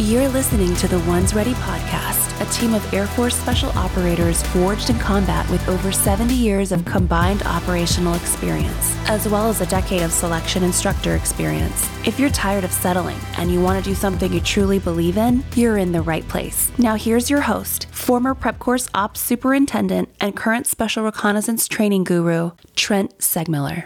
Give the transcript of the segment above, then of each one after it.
You're listening to the Ones Ready podcast, a team of Air Force special operators forged in combat with over 70 years of combined operational experience, as well as a decade of selection instructor experience. If you're tired of settling and you want to do something you truly believe in, you're in the right place. Now, here's your host, former Prep Course Ops Superintendent and current Special Reconnaissance Training Guru, Trent Segmiller.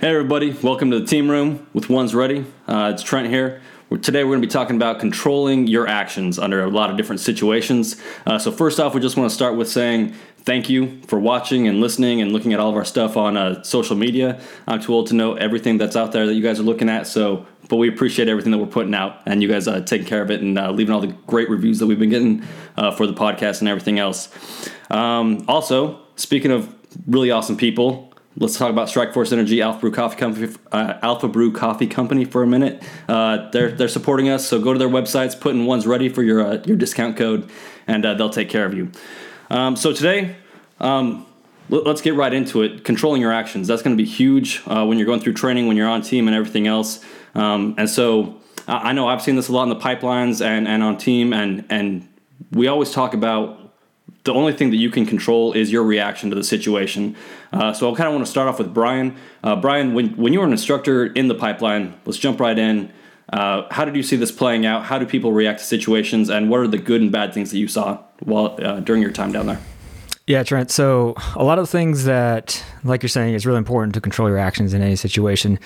Hey, everybody, welcome to the team room with Ones Ready. Uh, it's Trent here. Today, we're going to be talking about controlling your actions under a lot of different situations. Uh, so, first off, we just want to start with saying thank you for watching and listening and looking at all of our stuff on uh, social media. I'm too old to know everything that's out there that you guys are looking at. So, but we appreciate everything that we're putting out and you guys uh, taking care of it and uh, leaving all the great reviews that we've been getting uh, for the podcast and everything else. Um, also, speaking of really awesome people, Let's talk about Strike Force Energy Alpha Brew Coffee Company, uh, Alpha Brew Coffee Company for a minute. Uh, they're they're supporting us, so go to their websites, put in ones ready for your uh, your discount code, and uh, they'll take care of you. Um, so today, um, let, us get right into it. Controlling your actions that's going to be huge uh, when you're going through training, when you're on team, and everything else. Um, and so I know I've seen this a lot in the pipelines and and on team, and and we always talk about the only thing that you can control is your reaction to the situation. Uh, so I kind of want to start off with Brian. Uh, Brian, when, when you were an instructor in the pipeline, let's jump right in. Uh, how did you see this playing out? How do people react to situations, and what are the good and bad things that you saw while uh, during your time down there? Yeah, Trent. So a lot of the things that, like you're saying, is really important to control your actions in any situation,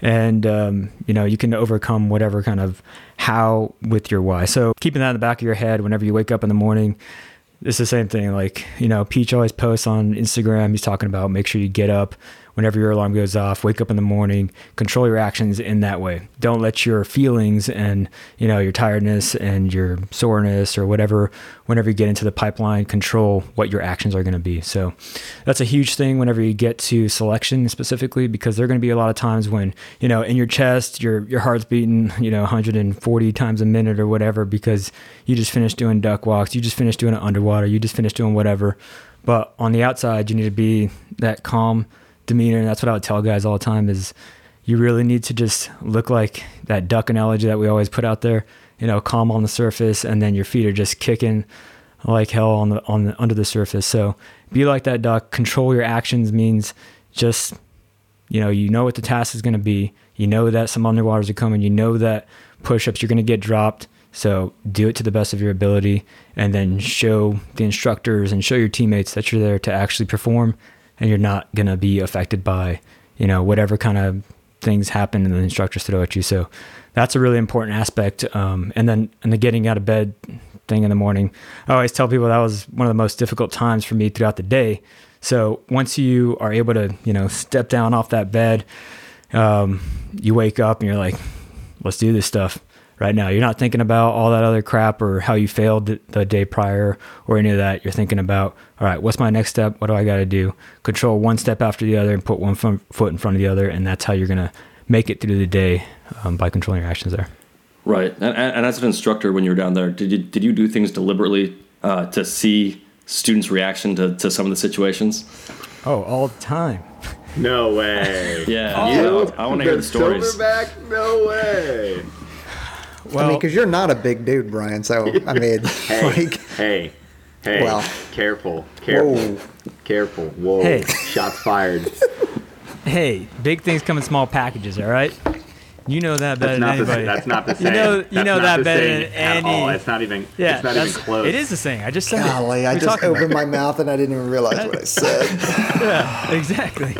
and um, you know you can overcome whatever kind of how with your why. So keeping that in the back of your head whenever you wake up in the morning, it's the same thing. Like, you know, Peach always posts on Instagram. He's talking about make sure you get up whenever your alarm goes off, wake up in the morning, control your actions in that way. Don't let your feelings and, you know, your tiredness and your soreness or whatever, whenever you get into the pipeline, control what your actions are going to be. So that's a huge thing whenever you get to selection specifically, because there are going to be a lot of times when, you know, in your chest, your, your heart's beating, you know, 140 times a minute or whatever, because you just finished doing duck walks, you just finished doing it underwater, you just finished doing whatever. But on the outside, you need to be that calm, demeanor. And that's what I would tell guys all the time is you really need to just look like that duck analogy that we always put out there, you know, calm on the surface and then your feet are just kicking like hell on the on the under the surface. So be like that duck. Control your actions means just you know, you know what the task is going to be. You know that some underwaters are coming. You know that push-ups you're going to get dropped. So do it to the best of your ability and then show the instructors and show your teammates that you're there to actually perform and you're not going to be affected by, you know, whatever kind of things happen and the instructors throw at you. So that's a really important aspect. Um, and then, and the getting out of bed thing in the morning, I always tell people that was one of the most difficult times for me throughout the day. So once you are able to, you know, step down off that bed, um, you wake up and you're like, let's do this stuff right now. You're not thinking about all that other crap or how you failed the day prior or any of that. You're thinking about, all right, what's my next step? What do I got to do? Control one step after the other and put one foot in front of the other. And that's how you're going to make it through the day um, by controlling your actions there. Right. And, and, as an instructor, when you were down there, did you, did you do things deliberately uh, to see students' reaction to, to some of the situations? Oh, all the time. No way. yeah. Oh, I want to hear the stories. Silverback? No way. Well, I mean, because you're not a big dude, Brian. So I mean, hey, like, hey, hey, well, careful, careful, whoa. careful. Whoa, hey. shots fired. hey, big things come in small packages. All right. You know that better than anybody. The, that's not the same. You know, you know that better than any. All. It's not even. Yeah, it's not even close. It is the same. I just said Golly, it. I just opened my mouth and I didn't even realize what I said. yeah, exactly.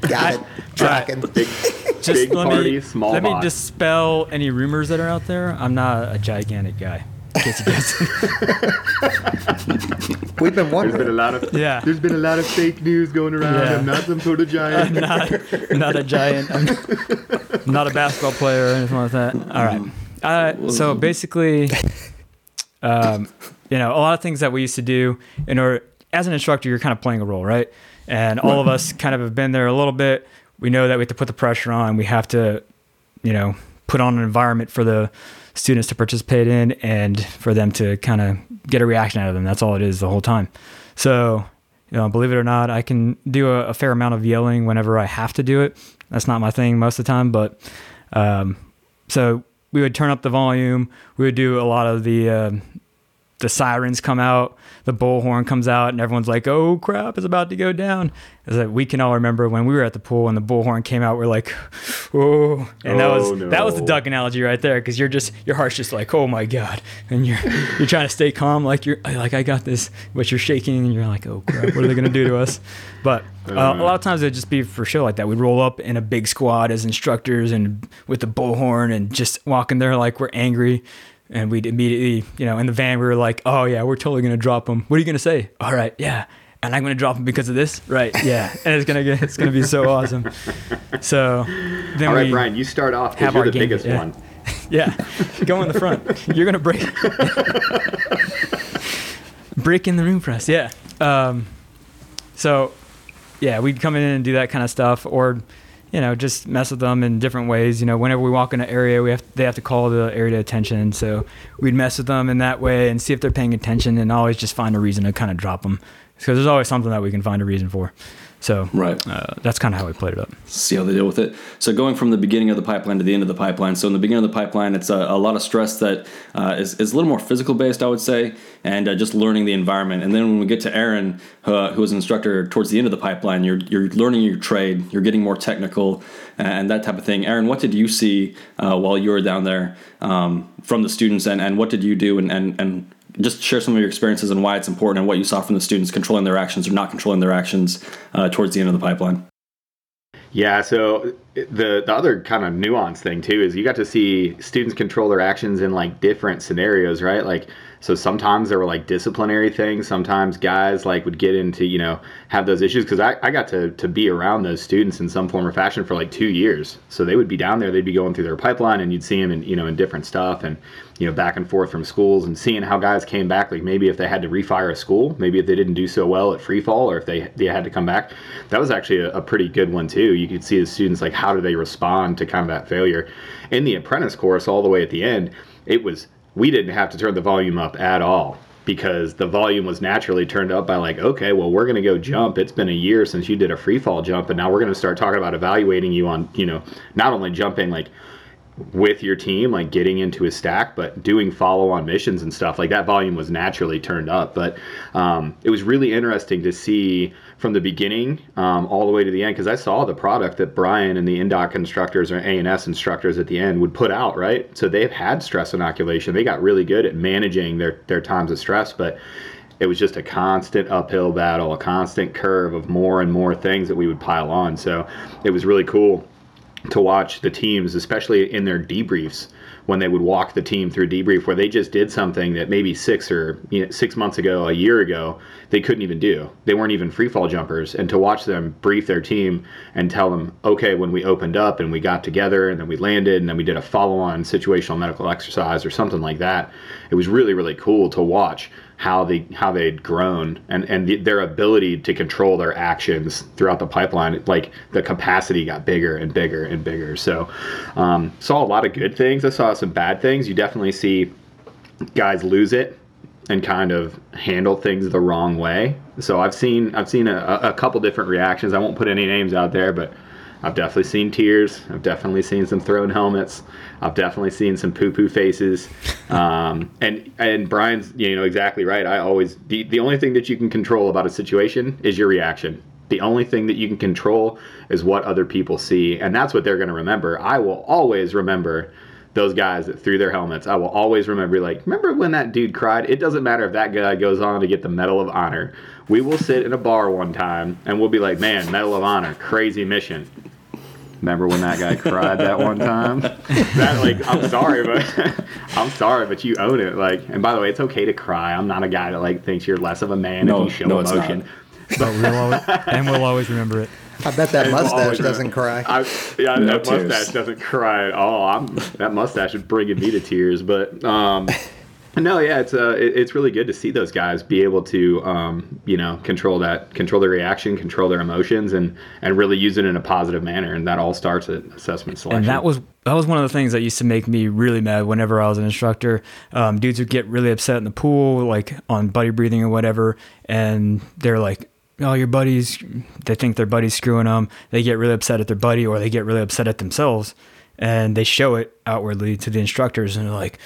Got it. Tracking. Big, just big let party, me, small Let box. me dispel any rumors that are out there. I'm not a gigantic guy. In case you guys. We've been wondering. There's been a lot of yeah. There's been a lot of fake news going around. Yeah. I'm not some sort of giant. I'm not, not a giant. I'm not a basketball player or anything like that. All right. Uh, so basically, um, you know, a lot of things that we used to do in order, as an instructor, you're kind of playing a role, right? And all of us kind of have been there a little bit. We know that we have to put the pressure on. We have to, you know, put on an environment for the students to participate in and for them to kind of get a reaction out of them. That's all it is the whole time. So, you know, believe it or not, I can do a, a fair amount of yelling whenever I have to do it. That's not my thing most of the time, but um, so we would turn up the volume. We would do a lot of the uh, the sirens come out, the bullhorn comes out, and everyone's like, "Oh crap, it's about to go down." It's like we can all remember when we were at the pool and the bullhorn came out. We're like, "Oh!" And that was no. that was the duck analogy right there because you're just your heart's just like, "Oh my god!" And you're you're trying to stay calm, like you're like I got this, but you're shaking and you're like, "Oh crap, what are they gonna do to us?" But uh, a lot of times it'd just be for show like that. We'd roll up in a big squad as instructors and with the bullhorn and just walking there like we're angry and we'd immediately, you know, in the van, we were like, oh, yeah, we're totally going to drop him. What are you going to say? All right, yeah. And I'm going to drop him because of this? Right, yeah. And it's going to get, it's going to be so awesome. So then All right, Brian, you start off because you're the game, biggest yeah. one. yeah, go in the front. You're going to break. break in the room for us, yeah. Um, so, yeah, we'd come in and do that kind of stuff. Or, you know, just mess with them in different ways. You know, whenever we walk in an area, we have they have to call the area to attention. So we'd mess with them in that way and see if they're paying attention, and always just find a reason to kind of drop them because there's always something that we can find a reason for. So right, uh, that's kind of how we played it up. See how they deal with it. So going from the beginning of the pipeline to the end of the pipeline. So in the beginning of the pipeline, it's a, a lot of stress that uh, is is, a little more physical based, I would say, and uh, just learning the environment. And then when we get to Aaron, uh, who is an instructor towards the end of the pipeline, you're you're learning your trade, you're getting more technical, and that type of thing. Aaron, what did you see uh, while you were down there um, from the students, and, and what did you do, and, and and just share some of your experiences and why it's important and what you saw from the students controlling their actions or not controlling their actions uh, towards the end of the pipeline. Yeah, so the the other kind of nuance thing too is you got to see students control their actions in like different scenarios, right? Like so sometimes there were like disciplinary things. Sometimes guys like would get into, you know, have those issues because I, I got to, to be around those students in some form or fashion for like two years. So they would be down there, they'd be going through their pipeline and you'd see them in, you know, in different stuff and, you know, back and forth from schools and seeing how guys came back. Like maybe if they had to refire a school, maybe if they didn't do so well at free fall or if they, they had to come back. That was actually a, a pretty good one too. You could see the students like how do they respond to kind of that failure. In the apprentice course, all the way at the end, it was we didn't have to turn the volume up at all because the volume was naturally turned up by like okay well we're going to go jump it's been a year since you did a free fall jump and now we're going to start talking about evaluating you on you know not only jumping like with your team, like getting into a stack, but doing follow on missions and stuff like that volume was naturally turned up. But um, it was really interesting to see from the beginning um, all the way to the end because I saw the product that Brian and the Indoc instructors or ANS instructors at the end would put out, right? So they've had stress inoculation. They got really good at managing their, their times of stress, but it was just a constant uphill battle, a constant curve of more and more things that we would pile on. So it was really cool to watch the teams, especially in their debriefs, when they would walk the team through debrief, where they just did something that maybe six or you know, six months ago, a year ago, they couldn't even do. They weren't even free fall jumpers, and to watch them brief their team and tell them, okay, when we opened up and we got together and then we landed and then we did a follow-on situational medical exercise or something like that, it was really really cool to watch how they how they'd grown and and the, their ability to control their actions throughout the pipeline like the capacity got bigger and bigger and bigger. So um, saw a lot of good things. I saw some bad things. You definitely see guys lose it and kind of handle things the wrong way. So i've seen i've seen a, a couple different reactions. I won't put any names out there but I've definitely seen tears. I've definitely seen some thrown helmets. I've definitely seen some poo poo faces. Um, and and Brian's you know exactly right. I always the, the only thing that you can control about a situation is your reaction. The only thing that you can control is what other people see, and that's what they're going to remember. I will always remember those guys that threw their helmets. I will always remember, like, remember when that dude cried? It doesn't matter if that guy goes on to get the Medal of Honor. We will sit in a bar one time and we'll be like, man, Medal of Honor, crazy mission. Remember when that guy cried that one time? That like, I'm sorry, but I'm sorry, but you own it. Like, and by the way, it's okay to cry. I'm not a guy that like thinks you're less of a man no, if you show no, emotion. But we'll always, and we'll always remember it. I bet that mustache doesn't cry. I, yeah, no that tears. mustache doesn't cry at all. I'm, that mustache is bringing me to tears. But um, no, yeah, it's uh, it, it's really good to see those guys be able to, um, you know, control that, control their reaction, control their emotions, and and really use it in a positive manner. And that all starts at assessment selection. And that was that was one of the things that used to make me really mad whenever I was an instructor. Um, dudes would get really upset in the pool, like on buddy breathing or whatever, and they're like, "Oh, your buddies," they think their buddy's screwing them. They get really upset at their buddy, or they get really upset at themselves and they show it outwardly to the instructors, and they're like,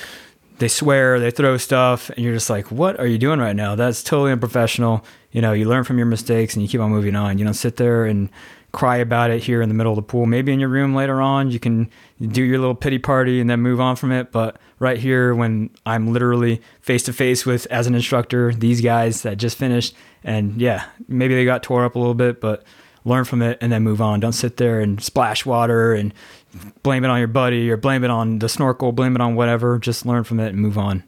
they swear, they throw stuff, and you're just like, what are you doing right now? That's totally unprofessional. You know, you learn from your mistakes and you keep on moving on. You don't sit there and cry about it here in the middle of the pool. Maybe in your room later on, you can do your little pity party and then move on from it. But right here, when I'm literally face to face with, as an instructor, these guys that just finished, and yeah, maybe they got tore up a little bit, but learn from it and then move on. Don't sit there and splash water and blame it on your buddy or blame it on the snorkel, blame it on whatever. Just learn from it and move on.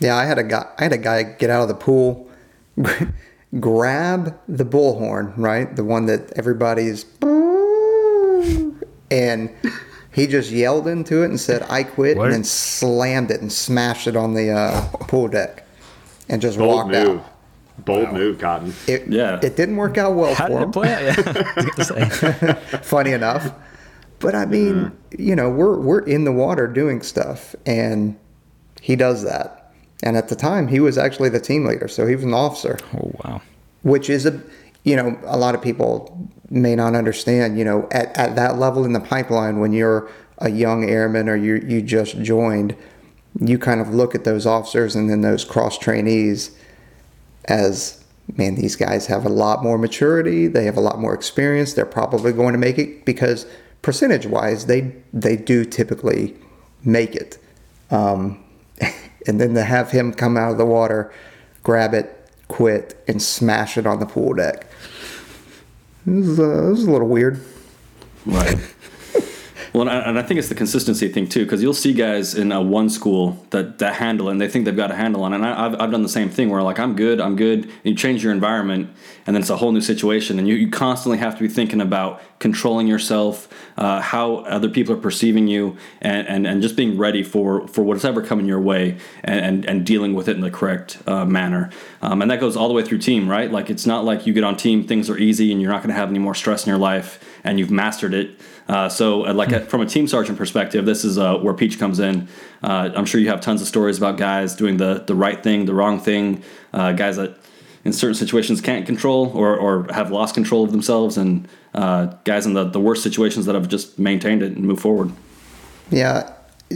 Yeah, I had a guy. I had a guy get out of the pool, grab the bullhorn, right, the one that everybody's, and he just yelled into it and said, "I quit," what? and then slammed it and smashed it on the uh, pool deck, and just Bold walked move. out. Bold wow. move, Cotton. It, yeah, it didn't work out well How for him. Play Yeah. Funny enough, but I mean, mm. you know, we're we're in the water doing stuff, and he does that. And at the time, he was actually the team leader, so he was an officer. Oh wow! Which is a, you know, a lot of people may not understand. You know, at at that level in the pipeline, when you're a young airman or you you just joined, you kind of look at those officers and then those cross trainees as man, these guys have a lot more maturity, they have a lot more experience, they're probably going to make it because percentage wise, they they do typically make it. Um, and then to have him come out of the water, grab it, quit, and smash it on the pool deck. This is, uh, this is a little weird. Right. Well, and I, think it's the consistency thing too, because you'll see guys in a one school that, that handle it and they think they've got a handle on it. And I, have I've done the same thing where like I'm good, I'm good. And you change your environment, and then it's a whole new situation, and you, you constantly have to be thinking about controlling yourself, uh, how other people are perceiving you, and, and, and just being ready for for whatever coming your way, and, and, and dealing with it in the correct uh, manner. Um, and that goes all the way through team, right? Like it's not like you get on team, things are easy, and you're not going to have any more stress in your life, and you've mastered it uh, so, uh, like a, from a team sergeant perspective, this is uh, where Peach comes in. Uh, I'm sure you have tons of stories about guys doing the the right thing, the wrong thing, uh, guys that in certain situations can't control or, or have lost control of themselves, and uh, guys in the, the worst situations that have just maintained it and moved forward. Yeah.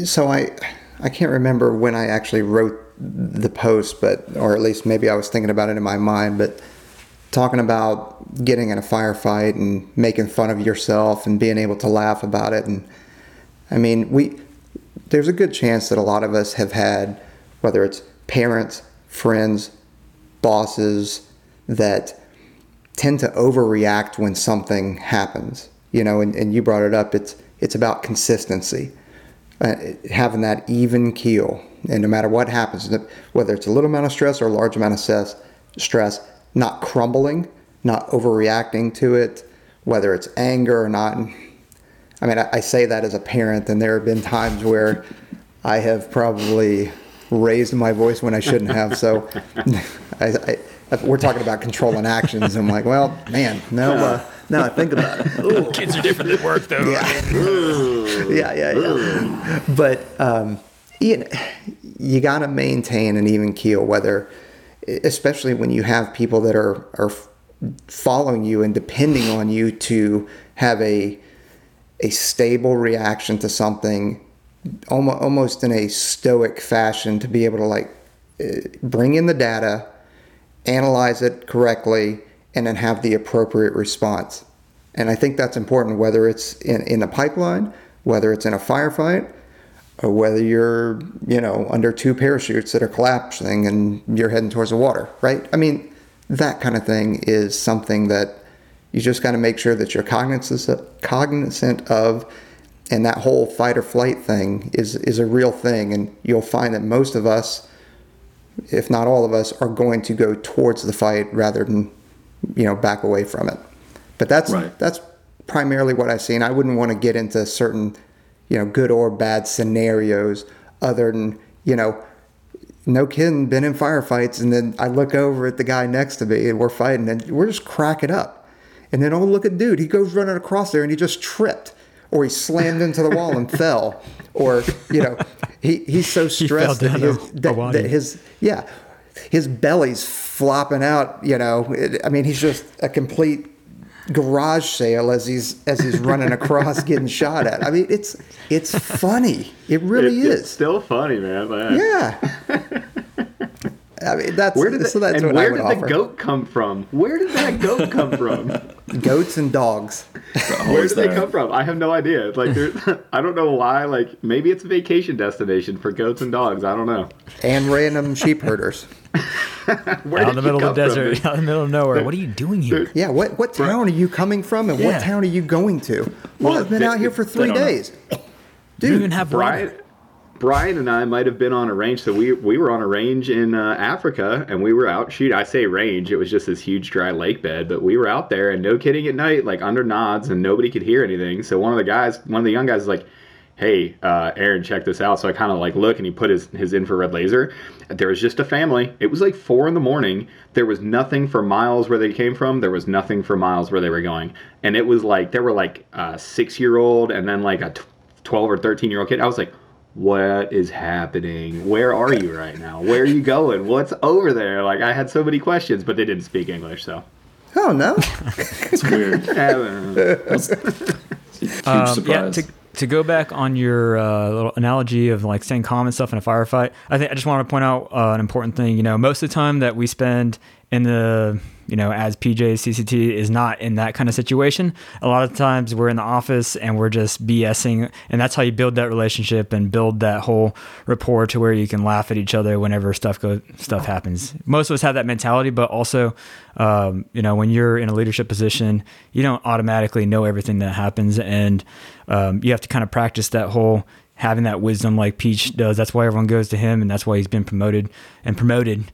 So I I can't remember when I actually wrote the post, but or at least maybe I was thinking about it in my mind, but talking about getting in a firefight and making fun of yourself and being able to laugh about it. And I mean, we there's a good chance that a lot of us have had, whether it's parents, friends, bosses, that tend to overreact when something happens. You know, and, and you brought it up. It's it's about consistency, uh, having that even keel, and no matter what happens, whether it's a little amount of stress or a large amount of stress, stress not crumbling, not overreacting to it, whether it's anger or not. I mean, I, I say that as a parent, and there have been times where I have probably raised my voice when I shouldn't have. So I, I, we're talking about controlling actions. I'm like, well, man, no, uh, now I think about it. Ooh. Kids are different at work, though. Yeah, yeah, yeah, yeah. But um, you, you got to maintain an even keel, whether – especially when you have people that are are following you and depending on you to have a a stable reaction to something almost in a stoic fashion to be able to like uh, bring in the data analyze it correctly and then have the appropriate response. And i think that's important whether it's in, in a pipeline whether it's in a firefight whether you're, you know, under two parachutes that are collapsing and you're heading towards the water, right? I mean, that kind of thing is something that you just got to make sure that you're cognizant cognizant of and that whole fight or flight thing is is a real thing and you'll find that most of us if not all of us are going to go towards the fight rather than you know back away from it but that's right. that's primarily what i've seen i wouldn't want to get into certain you know, good or bad scenarios other than, you know, no kidding, been in firefights. And then I look over at the guy next to me and we're fighting and we're just cracking up. And then, oh, look at dude, he goes running across there and he just tripped or he slammed into the wall and fell. Or, you know, he, he's so stressed that, his, that, that his, yeah, his belly's flopping out, you know. It, I mean, he's just a complete garage sale as he's as he's running across getting shot at. I mean, it's it's funny. It really It- is. It's still funny, man. man. yeah. I mean, that's Where did the, so that's and what where I would did offer. the goat come from? Where did that goat come from? Goats and dogs. Where Always did they come from? I have no idea. Like, I don't know why. Like, maybe it's a vacation destination for goats and dogs. I don't know. and random sheep herders. Where out in the middle of the come from? desert, out in the middle of nowhere. What are you doing here? Yeah, what what town are you coming from, and Yeah. what town are you going to? Well, Well, I've been they- out here for three don't know. days. You don't even have Brian, water. Brian and I might have been on a range. So we we were on a range in uh, Africa, and we were out shoot. I say range; it was just this huge dry lake bed. But we were out there, and no kidding, at night, like under nods, and nobody could hear anything. So one of the guys, one of the young guys, is like. Hey, uh, Aaron, check this out. So I kind of like look, and he put his his infrared laser. There was just a family. It was like four in the morning. There was nothing for miles where they came from. There was nothing for miles where they were going. And it was like there were like a six year old, and then like a 12 or 13 year old kid. I was like, what is happening? Where are you right now? Where are you going? What's over there? Like, I had so many questions, but they didn't speak English, so. Oh no! It's weird. I don't know. Huge Um, yeah, surprise. to, to go back on your uh, little analogy of like staying calm and stuff in a firefight, I think I just want to point out uh, an important thing. You know, most of the time that we spend in the you know as PJ CCT is not in that kind of situation. A lot of times we're in the office and we're just BSing, and that's how you build that relationship and build that whole rapport to where you can laugh at each other whenever stuff go stuff happens. Most of us have that mentality, but also, um, you know, when you're in a leadership position, you don't automatically know everything that happens, and um, you have to kind of practice that whole having that wisdom like Peach does. That's why everyone goes to him, and that's why he's been promoted and promoted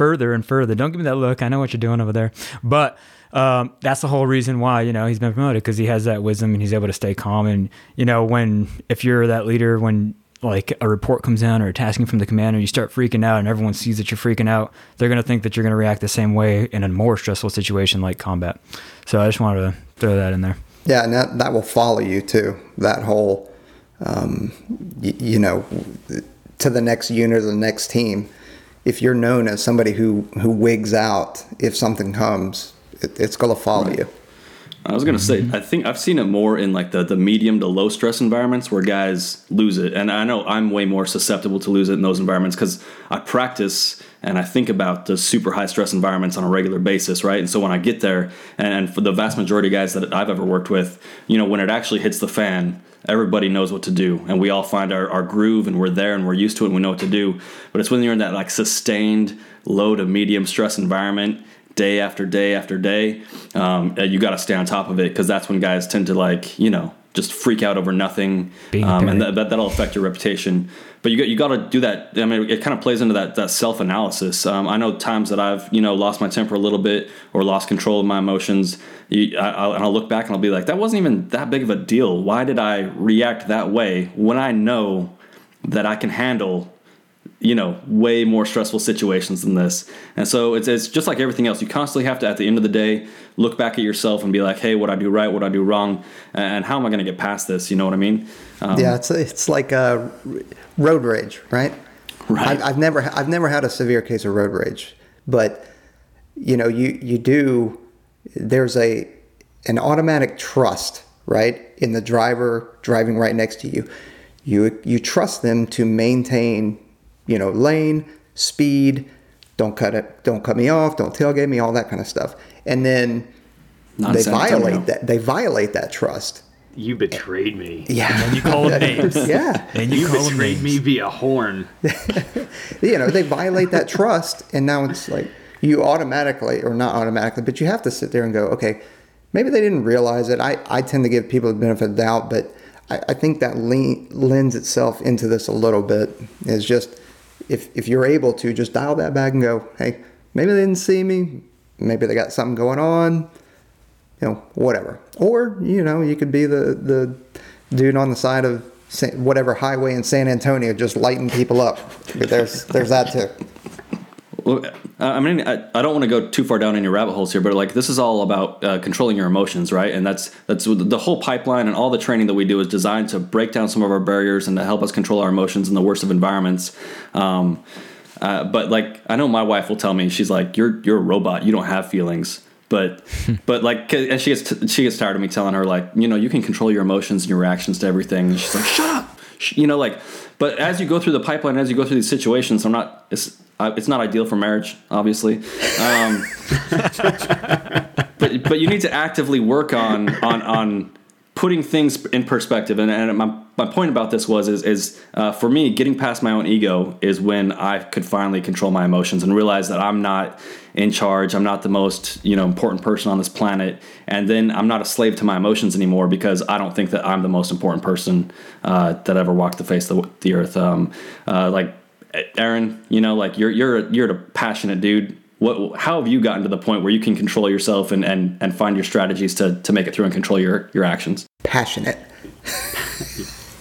further and further. Don't give me that look. I know what you're doing over there, but um, that's the whole reason why you know he's been promoted because he has that wisdom and he's able to stay calm. And you know when if you're that leader when like a report comes down or a tasking from the commander, you start freaking out and everyone sees that you're freaking out, they're going to think that you're going to react the same way in a more stressful situation like combat. So I just wanted to throw that in there. Yeah, and that that will follow you too. That whole, um, y- you know, to the next unit or the next team. If you're known as somebody who who wigs out if something comes, it, it's going to follow you. I was gonna say, mm-hmm. I think I've seen it more in like the the medium to low stress environments where guys lose it, and I know I'm way more susceptible to lose it in those environments because I practice and I think about the super high stress environments on a regular basis, right? And so when I get there, and for the vast majority of guys that I've ever worked with, you know, when it actually hits the fan, everybody knows what to do, and we all find our, our groove, and we're there, and we're used to it, and we know what to do. But it's when you're in that like sustained low to medium stress environment day after day after day, um, you got to stay on top of it because that's when guys tend to like you know just freak out over nothing, um, and that, that that'll affect your reputation. But you got you got to do that. I mean, it kind of plays into that that self analysis. Um, I know times that I've you know lost my temper a little bit or lost control of my emotions. You, I, I'll, and I'll look back and I'll be like, that wasn't even that big of a deal. Why did I react that way when I know that I can handle you know way more stressful situations than this and so it's, it's just like everything else you constantly have to at the end of the day look back at yourself and be like hey what i do right what i do wrong and how am i going to get past this you know what i mean um, yeah, it's it's like uh, road rage, right? Right. I've, I've never I've never had a severe case of road rage, but you know you you do. There's a an automatic trust, right, in the driver driving right next to you. You you trust them to maintain, you know, lane speed. Don't cut it. Don't cut me off. Don't tailgate me. All that kind of stuff. And then Not they San Antonio. violate that. They violate that trust. You betrayed me. Yeah. And you call them names. yeah. And you, You call betrayed names. me via horn. you know they violate that trust and now it's like you automatically or not automatically but you have to sit there and go okay maybe they didn't realize it i, I tend to give people the benefit of the doubt but i, I think that lean, lends itself into this a little bit is just if, if you're able to just dial that back and go hey maybe they didn't see me. Maybe they got something going on you know whatever. Or you know you could be the the dude on the side of whatever highway in San Antonio just lighting people up. There's there's that too I mean, I, I don't want to go too far down in your rabbit holes here, but like this is all about uh, controlling your emotions, right? And that's that's the whole pipeline and all the training that we do is designed to break down some of our barriers and to help us control our emotions in the worst of environments. Um, uh, but like I know my wife will tell me, she's like, "You're you're a robot. You don't have feelings." but but like and she gets t- she gets tired of me telling her like you know you can control your emotions and your reactions to everything and she's like shut up you know like but as you go through the pipeline as you go through these situations i'm not it's uh, it's not ideal for marriage obviously. Um, but but you need to actively work on on on putting things in perspective. And, and my, my point about this was is, is uh, for me getting past my own ego is when i could finally control my emotions and realize that i'm not in charge. I'm not the most you know important person on this planet. And then i'm not a slave to my emotions anymore because i don't think that i'm the most important person uh, that ever walked the face of the, the earth. Um, uh, like aaron you know like you're you're a, you're a passionate dude what how have you gotten to the point where you can control yourself and and, and find your strategies to to make it through and control your your actions passionate.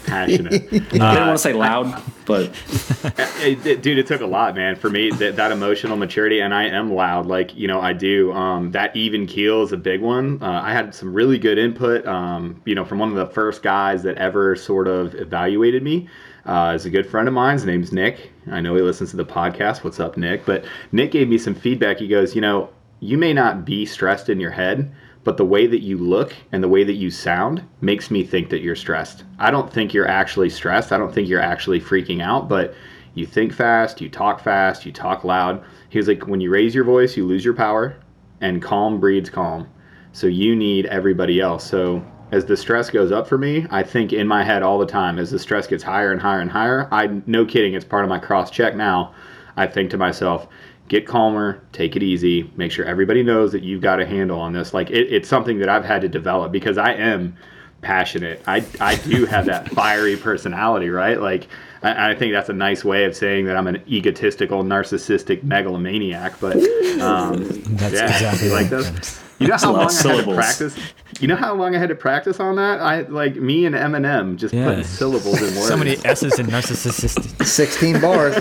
passionate. I didn't want to say loud, but it, it, dude, it took a lot, man, for me that, that emotional maturity, and I am loud, like you know I do. Um, that even keel is a big one. Uh, I had some really good input, um, you know, from one of the first guys that ever sort of evaluated me. Uh, is a good friend of mine. His name's Nick. I know he listens to the podcast. What's up, Nick? But Nick gave me some feedback. He goes, you know, you may not be stressed in your head, but the way that you look and the way that you sound makes me think that you're stressed. I don't think you're actually stressed. I don't think you're actually freaking out, but you think fast, you talk fast, you talk loud. He was like, when you raise your voice, you lose your power, and calm breeds calm. So you need everybody else. So as the stress goes up for me, I think in my head all the time as the stress gets higher and higher and higher. I no kidding, it's part of my cross check now. I think to myself, get calmer, take it easy, make sure everybody knows that you've got a handle on this. Like it, it's something that I've had to develop because I am passionate. I, I do have that fiery personality, right? Like I, I, think that's a nice way of saying that I'm an egotistical, narcissistic megalomaniac. But um, that's yeah, exactly like those. You know how long I had to practice. You know how long I had to practice on that? I like me and Eminem just yeah. putting syllables in words. So many S's in narcissistic. Sixteen bars.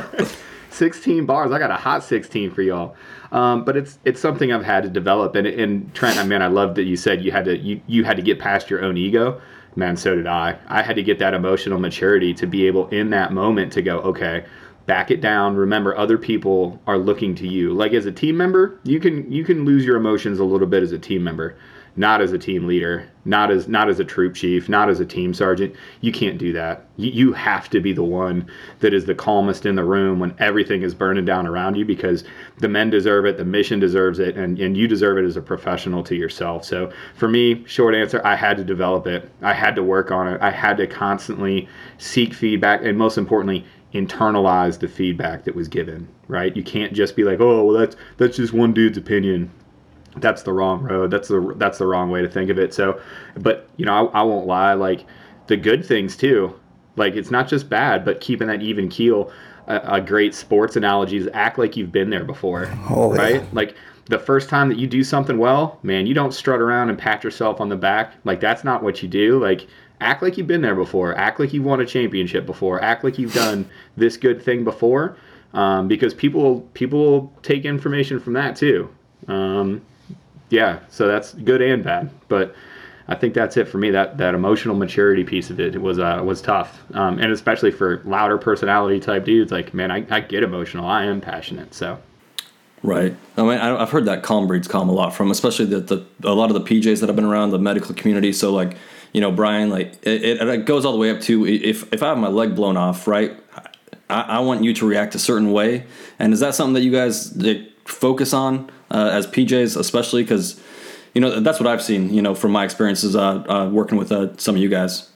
16 bars. I got a hot 16 for y'all. Um, but it's it's something I've had to develop. And, and Trent, I mean, I love that you said you had to you, you had to get past your own ego. Man, so did I. I had to get that emotional maturity to be able in that moment to go, okay, back it down. Remember, other people are looking to you. Like as a team member, you can you can lose your emotions a little bit as a team member not as a team leader, not as not as a troop chief, not as a team sergeant. You can't do that. You, you have to be the one that is the calmest in the room when everything is burning down around you because the men deserve it, the mission deserves it, and, and you deserve it as a professional to yourself. So for me, short answer, I had to develop it. I had to work on it. I had to constantly seek feedback and most importantly, internalize the feedback that was given right you can't just be like oh well that's that's just one dude's opinion that's the wrong road. That's the that's the wrong way to think of it. So, but you know, I, I won't lie. Like the good things too. Like it's not just bad, but keeping that even keel. A, a great sports analogy is act like you've been there before, oh, right? Yeah. Like the first time that you do something well, man, you don't strut around and pat yourself on the back. Like that's not what you do. Like act like you've been there before. Act like you've won a championship before. Act like you've done this good thing before. Um, because people people will take information from that too. Um, yeah, so that's good and bad. But I think that's it for me. That that emotional maturity piece of it was uh, was tough, um, and especially for louder personality type dudes. Like, man, I, I get emotional. I am passionate. So. Right. I mean, I've heard that calm breeds calm a lot from, especially the, the a lot of the PJs that I've been around the medical community. So like, you know, Brian, like it, it, it goes all the way up to if if I have my leg blown off, right? I, I want you to react a certain way. And is that something that you guys focus on? uh, as PJs, especially because you know that's what I've seen. You know, from my experiences uh, uh, working with uh, some of you guys.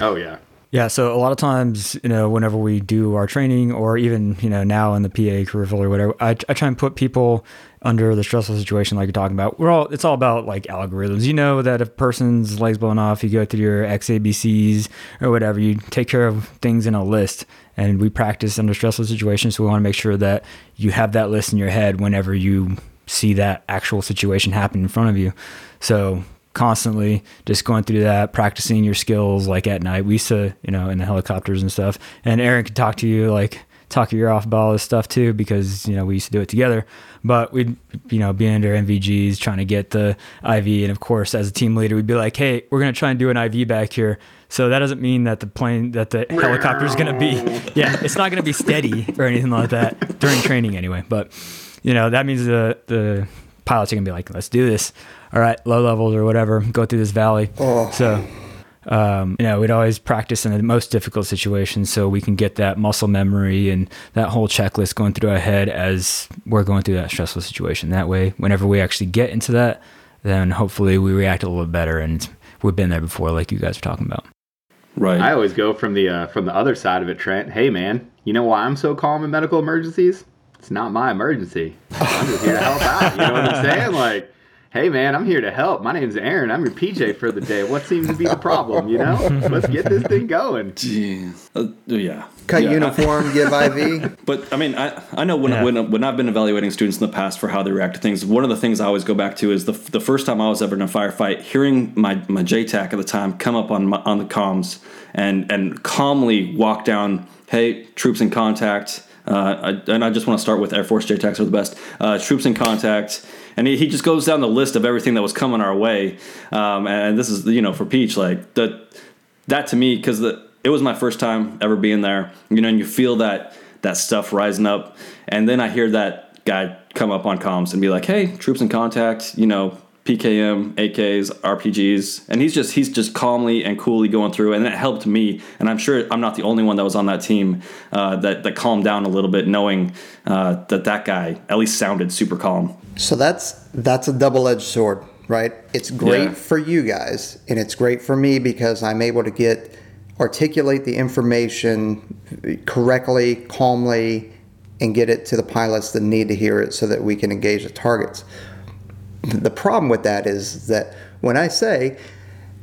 Oh yeah. Yeah, so a lot of times, you know, whenever we do our training, or even you know now in the PA curriculum or whatever, I, I try and put people under the stressful situation like you're talking about. We're all it's all about like algorithms. You know that if a person's legs blown off, you go through your XABCs or whatever. You take care of things in a list, and we practice under stressful situations. So we want to make sure that you have that list in your head whenever you see that actual situation happen in front of you. So constantly just going through that, practicing your skills like at night. We used to, you know, in the helicopters and stuff. And Aaron could talk to you like talk your ear off about all this stuff too because you know we used to do it together but we'd you know be under nvgs trying to get the iv and of course as a team leader we'd be like hey we're going to try and do an iv back here so that doesn't mean that the plane that the helicopter is going to be yeah it's not going to be steady or anything like that during training anyway but you know that means the the pilots are gonna be like, let's do this. All right, low levels or whatever, go through this valley. Oh. So, um, you know, we'd always practice in the most difficult situations so we can get that muscle memory and that whole checklist going through our head as we're going through that stressful situation. That way, whenever we actually get into that, then hopefully we react a little bit better and we've been there before, like you guys are talking about. Right. I always go from the uh, from the other side of it, Trent. Hey, man, you know why I'm so calm in medical emergencies? It's not my emergency. I'm just here to help out. You know what I'm saying? Like, hey, man, I'm here to help. My name's Aaron. I'm your PJ for the day. What seems to be the problem? You know, let's get this thing going. Jeez. Uh, yeah. Cut Yeah. uniform, give IV. But I mean, I, I know when, Yeah. when when I've been evaluating students in the past for how they react to things, one of the things I always go back to is the the first time I was ever in a firefight, hearing my my JTAC at the time come up on my, on the comms and and calmly walk down, hey, troops in contact. Uh, I, and I just want to start with Air Force JTACs are the best. Uh, troops in contact, and he, he just goes down the list of everything that was coming our way. Um, and this is you know for Peach like that that to me because it was my first time ever being there you know and you feel that that stuff rising up and then i hear that guy come up on comms and be like hey troops in contact you know pkm ak's rpgs and he's just he's just calmly and coolly going through and it helped me and i'm sure i'm not the only one that was on that team uh, that, that calmed down a little bit knowing uh, that that guy at least sounded super calm So that's that's a double-edged sword, right? It's great Yeah. for you guys, and it's great for me because I'm able to get articulate the information correctly, calmly, and get it to the pilots that need to hear it so that we can engage the targets. The problem with that is that when I say,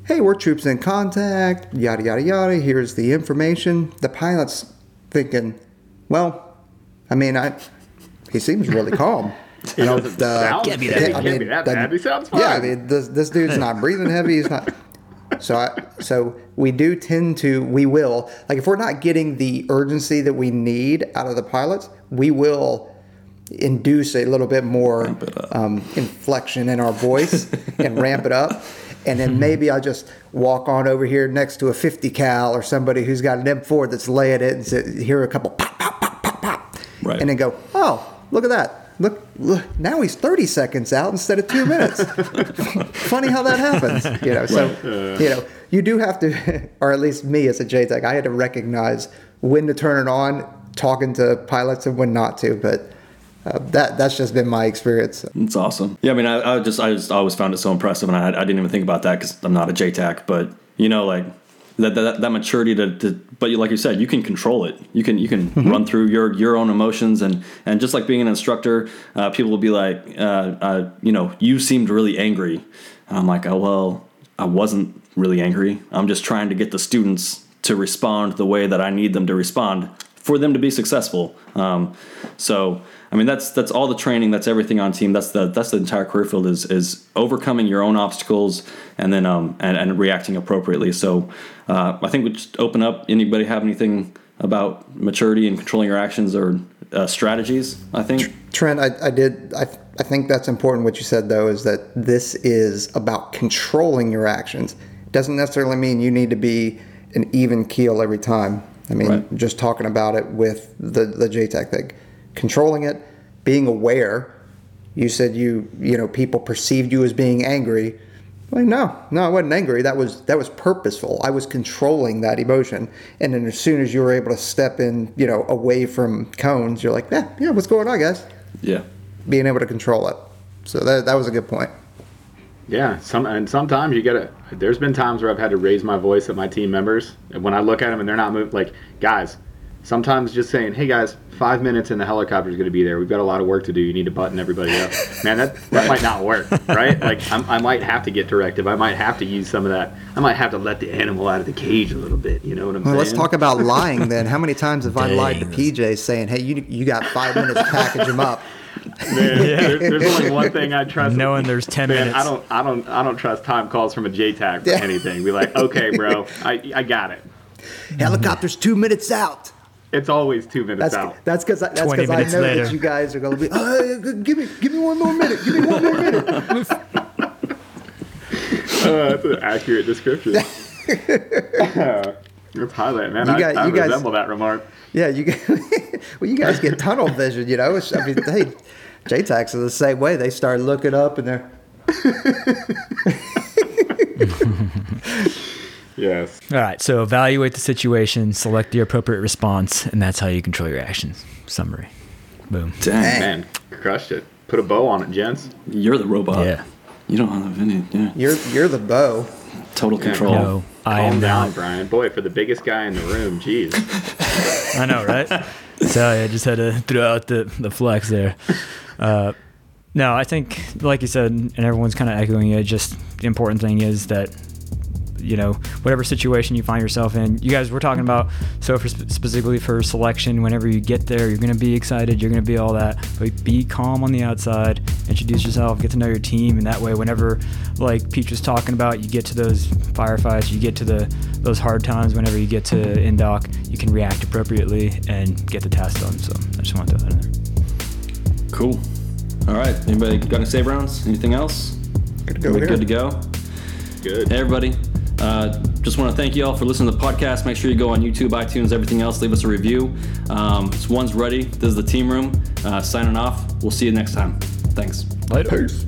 "Hey, we're troops in contact," yada yada yada, here's the information, the pilot's thinking, "Well, I mean, I he seems really calm." You know, the- sound- can't be that the- bad. He sounds Yeah, I mean, this, this dude's not breathing heavy. He's not. So, I, so we do tend to, we will, like, if we're not getting the urgency that we need out of the pilots, we will induce a little bit more um, inflection in our voice and ramp it up. And then maybe I just walk on over here next to a 50 cal or somebody who's got an M4 that's laying it and say, hear a couple pop, pop, pop, pop, pop. Right. And then go, oh, look at that. Look, look, now he's 30 seconds out instead of two minutes. Funny how that happens, you know. So, you know, you do have to, or at least me as a JTAC, I had to recognize when to turn it on, talking to pilots, and when not to. But uh, that that's just been my experience. It's awesome. Yeah, I mean, I, I just I just always found it so impressive, and I, I didn't even think about that because I'm not a JTAC, but you know, like that that, that maturity to, to, but you, like you said, you can control it. You can you can run through your your own emotions, and and just like being an instructor, uh, people will be like, uh, uh, you know, you seemed really angry, and I'm like, oh well, I wasn't really angry. I'm just trying to get the students to respond the way that I need them to respond for them to be successful. Um, so I mean that's that's all the training, that's everything on team. That's the that's the entire career field is is overcoming your own obstacles and then um and, and reacting appropriately. So uh, I think we just open up. Anybody have anything about maturity and controlling your actions or uh, strategies? I think. Trent, I, I did. I, I think that's important. What you said though is that this is about controlling your actions. Doesn't necessarily mean you need to be an even keel every time. I mean, Right. just talking about it with the the JTAC thing, controlling it, being aware. You said you you know people perceived you as being angry. Like no, no, I wasn't angry. That was that was purposeful. I was controlling that emotion. And then as soon as you were able to step in, you know, away from comms, you're like, yeah, yeah, what's going on, guys? Yeah. being able to control it. So that, that was a good point. Yeah, some and sometimes you gotta. There's been times where I've had to raise my voice at my team members, and when I look at them and they're not moving, like guys. Sometimes just saying, "Hey guys, five minutes and the helicopter's going to be there. We've got a lot of work to do. You need to button everybody up." Man, that that might not work, right? Like I'm, I might have to get directive. I might have to use some of that. I might have to let the animal out of the cage a little bit. You know what I'm Well, saying? let's talk about lying then. How many times have I lied to PJ saying, "Hey, you you got five minutes to package them up"? Man, there- there's only one thing I trust. Knowing there's 10 Man, minutes. I don't, I don't, I don't trust time calls from a JTAC for Yeah. anything. Be like, okay, bro, I, I got it. Helicopter's two minutes out. It's always two minutes That's out. that's because that's because I know later. that you guys are going to be. Uh, give me give me one more minute. Give me one more minute. Uh, that's an accurate description. Let's highlight, man. You I, got- I you guys- resemble that remark. Yeah, you get, well, you guys get tunnel vision. You know, It's- I mean, hey, JTACs is the same way. They start looking up and they're. Yes. All right. So evaluate the situation, select the appropriate response, and that's how you control your actions. Summary. Boom. Dang. Man, crushed it. Put a bow on it, gents. You're the robot. Yeah. You don't have any. Yeah. You're you're the bow. Total control. No, I Calm am down, not. Brian. Boy, for the biggest guy in the room, jeez. I know, right? so I just had to throw out the, the flex there. Uh, no, I think, like you said, and everyone's kind of echoing it, just the important thing is that, you know, whatever situation you find yourself in, you guys we're talking about, so for specifically for selection, whenever you get there, you're going to be excited, you're going to be all that, but be calm on the outside, introduce yourself, get to know your team, and that way, whenever, like Peach was talking about, you get to those firefights, you get to the those hard times, whenever you get to indoc, you can react appropriately and get the task done. So I just want to throw that in there. Cool. All right. Anybody got any save rounds? Anything else? Good to Are go we here. good to go? Good. Hey, everybody. Uh, just want to thank you all for listening to the podcast. Make sure you go on YouTube, iTunes, everything else. Leave us a review. Um, it's one's ready. This is the team room. Uh, signing off. We'll see you next time. Thanks. Later. Peace.